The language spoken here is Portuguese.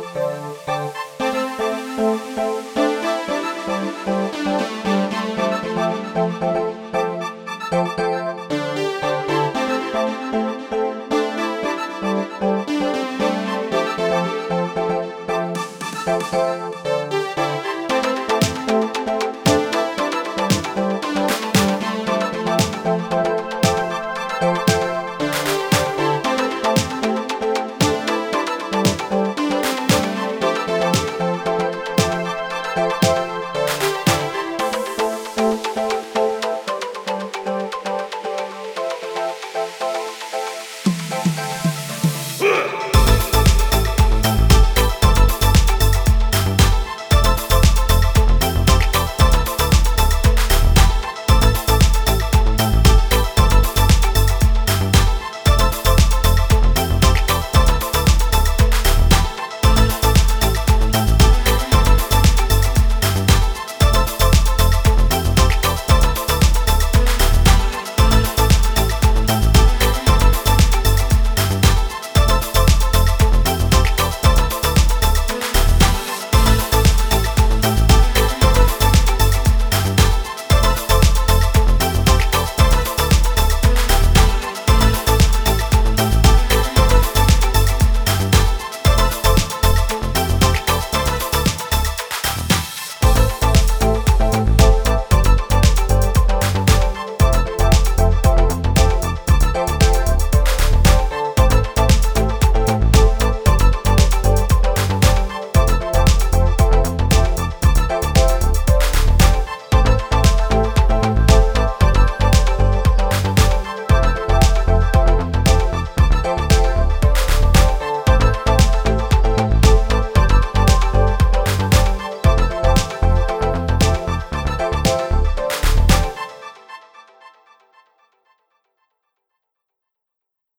Música